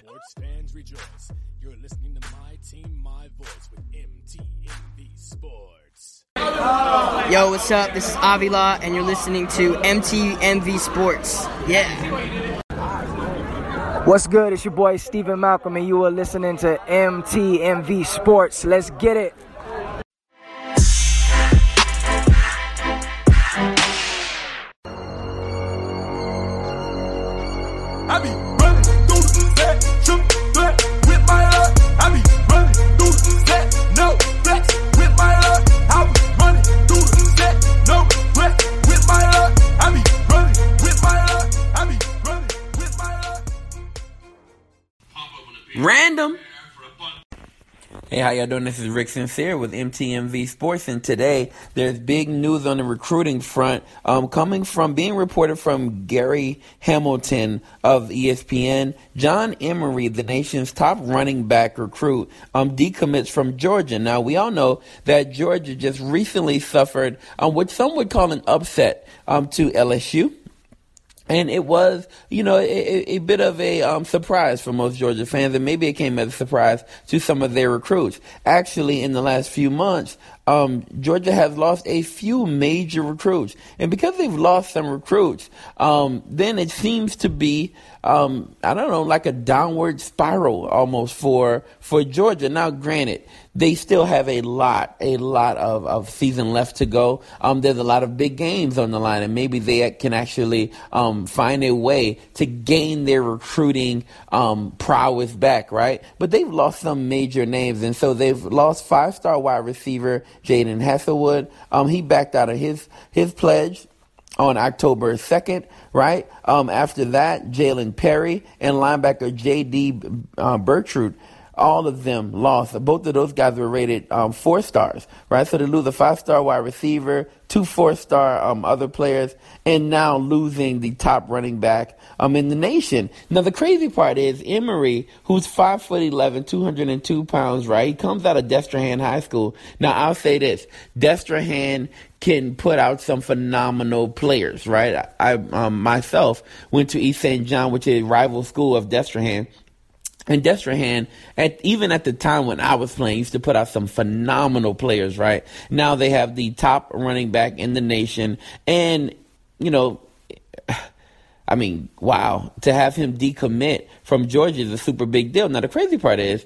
Sports fans rejoice. You're listening to My Team, My Voice with MTMV Sports. Yo, what's up? This is Avila, and you're listening to MTMV Sports. Yeah. What's good? It's your boy Stephen Malcolm, and you are listening to MTMV Sports. Let's get it. Hey, how y'all doing? This is Rick Sincere with MTMV Sports, and today there's big news on the recruiting front, um, coming from being reported from Gary Hamilton of ESPN. John Emery, the nation's top running back recruit, um, decommits from Georgia. Now we all know that Georgia just recently suffered um, what some would call an upset um, to LSU. And it was, you know, a, a- bit of a um, surprise for most Georgia fans, and maybe it came as a surprise to some of their recruits. Actually, in the last few months, um, Georgia has lost a few major recruits, and because they've lost some recruits, um, then it seems to be, um, I don't know, like a downward spiral almost for for Georgia. Now, granted, they still have a lot, a lot of, of season left to go. Um, there's a lot of big games on the line, and maybe they can actually um, find a way to gain their recruiting um, prowess back, right? But they've lost some major names, and so they've lost five-star wide receiver Jadon Haselwood. Um, he backed out of his his pledge on October 2nd, right? Um, after that, Jalen Perry and linebacker J.D. Uh, Bertrand. All of them lost. Both of those guys were rated um, four stars, right? So they lose a five-star wide receiver, two four-star um, other players, and now losing the top running back um, in the nation. Now the crazy part is Emery, who's five foot 11, 202 pounds, right? He comes out of Destrehan High School. Now I'll say this: Destrehan can put out some phenomenal players, right? I, um, myself went to East St. John, which is a rival school of Destrehan. And Destrehan, at even at the time when I was playing, used to put out some phenomenal players. Right now, they have the top running back in the nation, and you know, I mean, wow, to have him decommit from Georgia is a super big deal. Now, the crazy part is,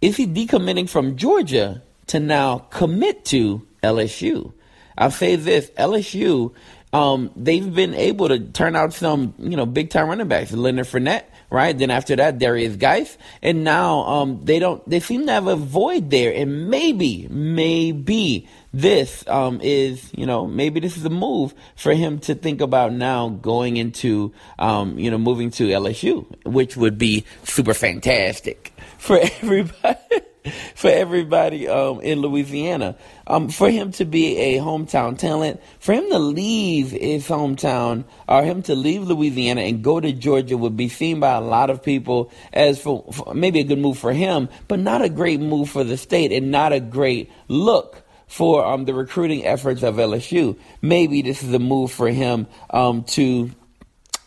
is he decommitting from Georgia to now commit to LSU? I'll say this: LSU, um, they've been able to turn out some, you know, big time running backs. Leonard Fournette, right? Then after that, there is Guice, and now um, they don't. They seem to have a void there, and maybe, maybe this um, is, you know, maybe this is a move for him to think about now going into, um, you know, moving to LSU, which would be super fantastic for everybody. For everybody um, in Louisiana, um, for him to be a hometown talent, for him to leave his hometown, or him to leave Louisiana and go to Georgia would be seen by a lot of people as for, for maybe a good move for him, but not a great move for the state and not a great look for um, the recruiting efforts of LSU. Maybe this is a move for him um, to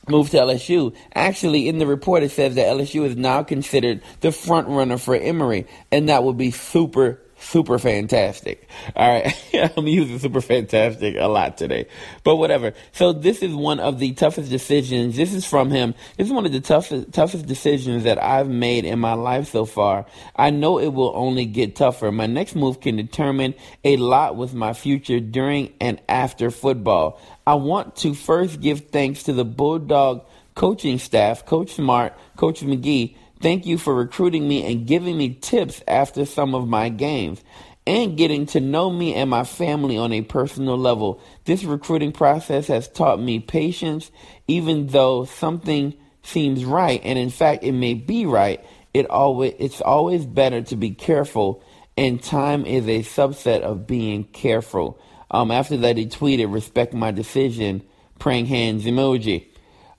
move to LSU. Actually, in the report, it says that LSU is now considered the front runner for Emery, and that would be super, super fantastic. All right, I'm using super fantastic a lot today, but whatever. So this is one of the toughest decisions. This is from him. This is one of the toughest, toughest decisions that I've made in my life so far. I know it will only get tougher. My next move can determine a lot with my future during and after football. I want to first give thanks to the Bulldog coaching staff, Coach Smart, Coach McGee. Thank you for recruiting me and giving me tips after some of my games and getting to know me and my family on a personal level. This recruiting process has taught me patience, even though something seems right, and in fact, it may be right. It always it's always better to be careful, and time is a subset of being careful. Um, after that, he tweeted, "Respect my decision." Praying hands emoji.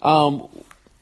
Um,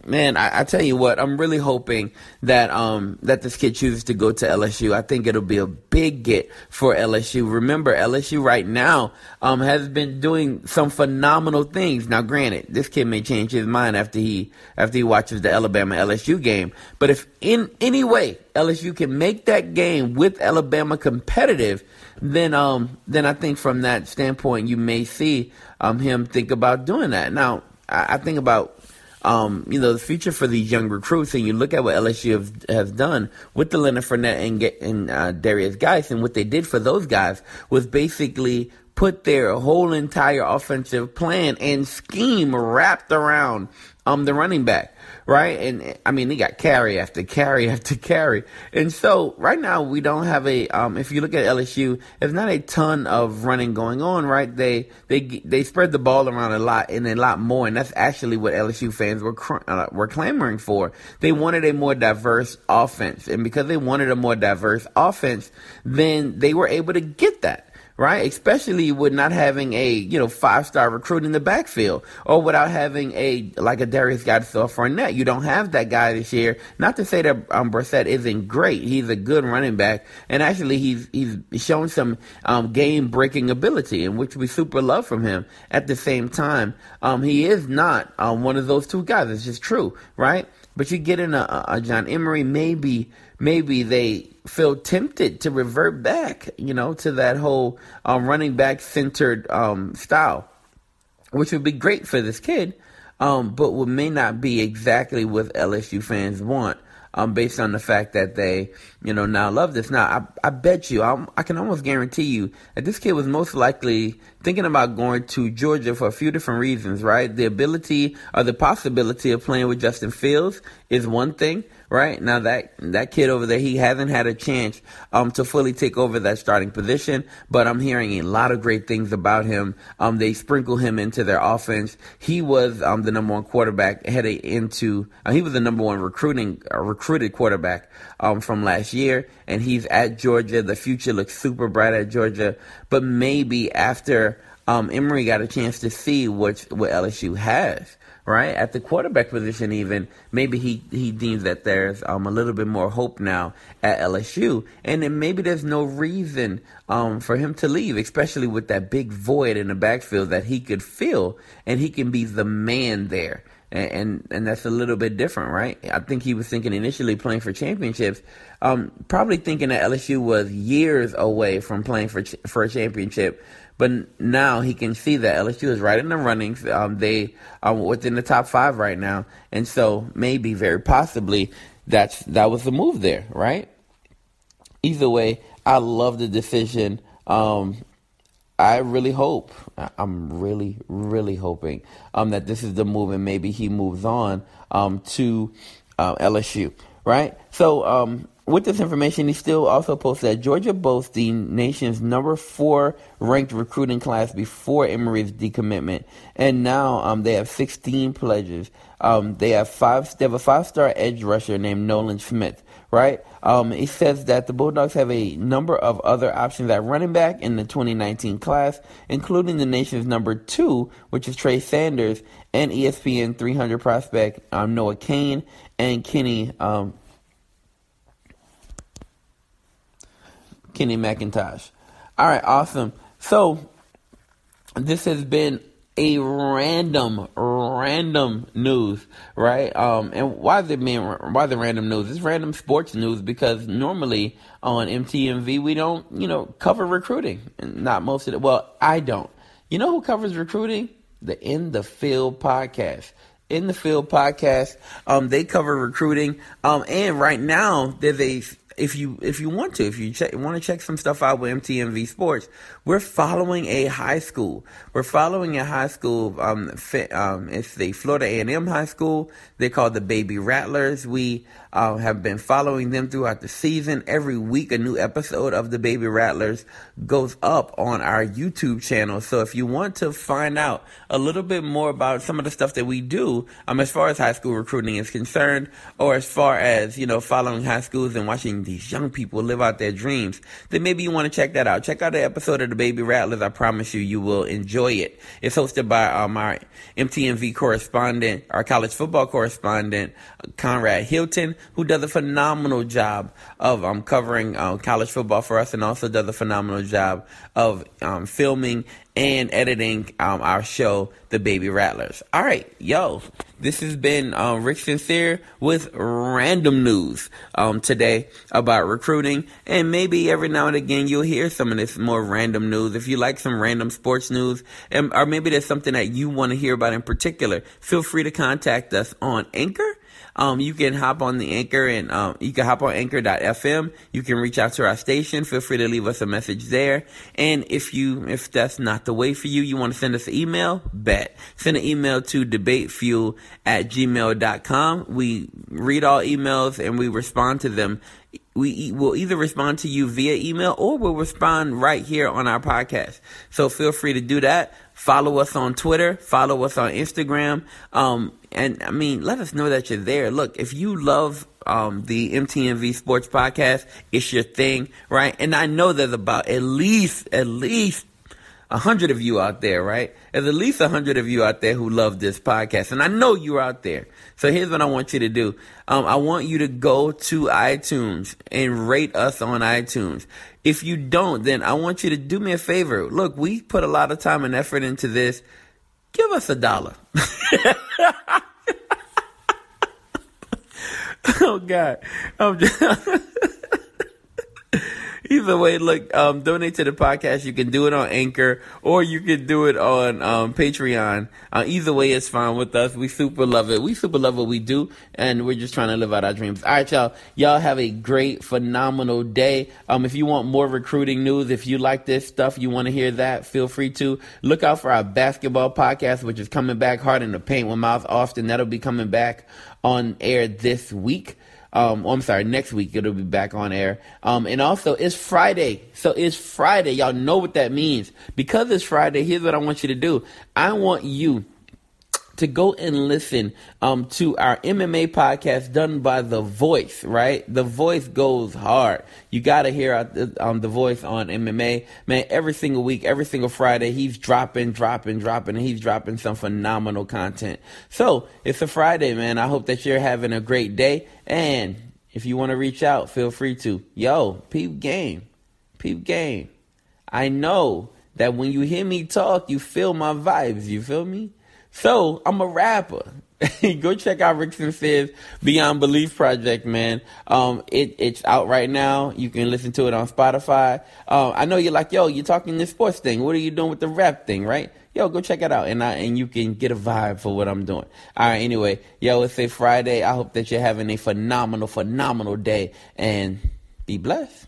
man, I, I, tell you what, I'm really hoping that um that this kid chooses to go to LSU. I think it'll be a big get for LSU. Remember, LSU right now um has been doing some phenomenal things. Now, granted, this kid may change his mind after he after he watches the Alabama LSU game. But if in any way LSU can make that game with Alabama competitive, then um then I think from that standpoint you may see um him think about doing that. Now, I, I think about um, you know, the future for these young recruits, and you look at what LSU have, has done with the Leonard Fournette and, and uh, Derrius Guice, and what they did for those guys was basically put their whole entire offensive plan and scheme wrapped around um the running back, right? And I mean, they got carry after carry after carry, and so right now we don't have a. Um, if you look at LSU, there's not a ton of running going on, right? They they they spread the ball around a lot and a lot more, and that's actually what LSU fans were uh, were clamoring for. They wanted a more diverse offense, and because they wanted a more diverse offense, then they were able to get that right? Especially with not having a, you know, five star recruit in the backfield or without having a, like a Derrius Guice or Fournette. You don't have that guy this year. Not to say that um, Brossette isn't great. He's a good running back. And actually, he's, he's shown some um, game breaking ability, in which we super love from him. At the same time, um, he is not um, one of those two guys. It's just true, right? But you get in a, a John Emery, maybe maybe they feel tempted to revert back, you know, to that whole um, running back centered um, style, which would be great for this kid, um, but what may not be exactly what LSU fans want. Um, based on the fact that they, you know, now love this. Now, I, I bet you, I'm, i can almost guarantee you that this kid was most likely thinking about going to Georgia for a few different reasons, right? The ability or the possibility of playing with Justin Fields is one thing right? Now that that kid over there, he hasn't had a chance um, to fully take over that starting position, but I'm hearing a lot of great things about him. Um, they sprinkle him into their offense. He was um, the number one quarterback heading into. Uh, he was the number one recruiting uh, recruited quarterback um, from last year, and he's at Georgia. The future looks super bright at Georgia, but maybe after. Um, Emery got a chance to see what what LSU has right? At the quarterback position, even maybe he he deems that there's um, a little bit more hope now at LSU, and then maybe there's no reason um, for him to leave, especially with that big void in the backfield that he could fill, and he can be the man there. And, and, and that's a little bit different, right? I think he was thinking initially playing for championships, um, probably thinking that LSU was years away from playing for for a championship. But now he can see that LSU is right in the running. Um, they are within the top five right now, and so maybe, very possibly, that's that was the move there, right? Either way, I love the decision. Um, I really hope. I'm really, really hoping um, that this is the move, and maybe he moves on um, to uh, LSU, right? So um, with this information, he still also posts that Georgia boasts the nation's number four ranked recruiting class before Emery's decommitment, and now um, they have 16 pledges. Um, they have five. They have a five-star edge rusher named Nolan Smith. Right. Um, he says that the Bulldogs have a number of other options at running back in the 2019 class, including the nation's number two, which is Trey Sanders, and ESPN 300 prospect um, Noah Cain and Kenny um, Kenny McIntosh. All right, awesome. So this has been a random, random news, right? Um, and why is it being why the random news? It's random sports news because normally on MTMV we don't, you know, cover recruiting. Not most of it. Well, I don't. You know who covers recruiting? The In the Field podcast. In the Field podcast, um, they cover recruiting. Um, and right now there's a if you if you want to, if you check, want to check some stuff out with MTMV Sports, we're following a high school. We're following a high school. Um, um, it's the Florida A&M High School. They're called the Baby Rattlers. We uh, have been following them throughout the season. Every week, a new episode of the Baby Rattlers goes up on our YouTube channel. So if you want to find out a little bit more about some of the stuff that we do, um, as far as high school recruiting is concerned, or as far as you know, following high schools and watching these young people live out their dreams, then maybe you want to check that out. Check out the episode of the Baby Rattlers. I promise you, you will enjoy it. It's hosted by um, our MTMV correspondent, our college football correspondent, Conrad Hilton, who does a phenomenal job of um, covering um, college football for us and also does a phenomenal job of um, filming and editing um, our show, The Baby Rattlers. All right, yo, this has been uh, Rick Sincere with random news um, today about recruiting, and maybe every now and again you'll hear some of this more random news. If you like some random sports news, and, or maybe there's something that you want to hear about in particular, feel free to contact us on Anchor um, you can hop on the anchor and um, you can hop on anchor.fm. You can reach out to our station. Feel free to leave us a message there. And if you, if that's not the way for you, you want to send us an email, bet. Send an email to debatefuel at gmail.com. We read all emails and we respond to them we will either respond to you via email or we'll respond right here on our podcast. So feel free to do that. Follow us on Twitter. Follow us on Instagram. Um, and I mean, let us know that you're there. Look, if you love um, the MTMV Sports Podcast, it's your thing, right? And I know there's about at least, at least a hundred of you out there, right? There's at least a hundred of you out there who love this podcast, and I know you're out there. So here's what I want you to do. Um, I want you to go to iTunes and rate us on iTunes. If you don't, then I want you to do me a favor. Look, we put a lot of time and effort into this. Give us a dollar. oh God, I'm just Either way, look, um, donate to the podcast. You can do it on Anchor or you can do it on um, Patreon. Uh, either way, it's fine with us. We super love it. We super love what we do, and we're just trying to live out our dreams. All right, y'all. Y'all have a great, phenomenal day. Um, if you want more recruiting news, if you like this stuff, you want to hear that, feel free to look out for our basketball podcast, which is coming back hard in the paint with Miles Austin. That'll be coming back on air this week. Um, oh, I'm sorry, next week it'll be back on air. Um, and also it's Friday. So it's Friday. Y'all know what that means. Because it's Friday, here's what I want you to do. I want you to go and listen um, to our MMA podcast done by The Voice, right? The Voice goes hard. You got to hear um, The Voice on MMA. Man, every single week, every single Friday, he's dropping, dropping, dropping, and he's dropping some phenomenal content. So it's a Friday, man. I hope that you're having a great day. And if you want to reach out, feel free to. Yo, peep game. Peep game. I know that when you hear me talk, you feel my vibes. You feel me? So I'm a rapper. Go check out Rick Sincere's Beyond Belief project, man. Um, it, it's out right now. You can listen to it on Spotify. Um, I know you're like, yo, you're talking this sports thing. What are you doing with the rap thing, right? Yo, go check it out, and I, and you can get a vibe for what I'm doing. All right, anyway, yo, it's a Friday. I hope that you're having a phenomenal, phenomenal day, and be blessed.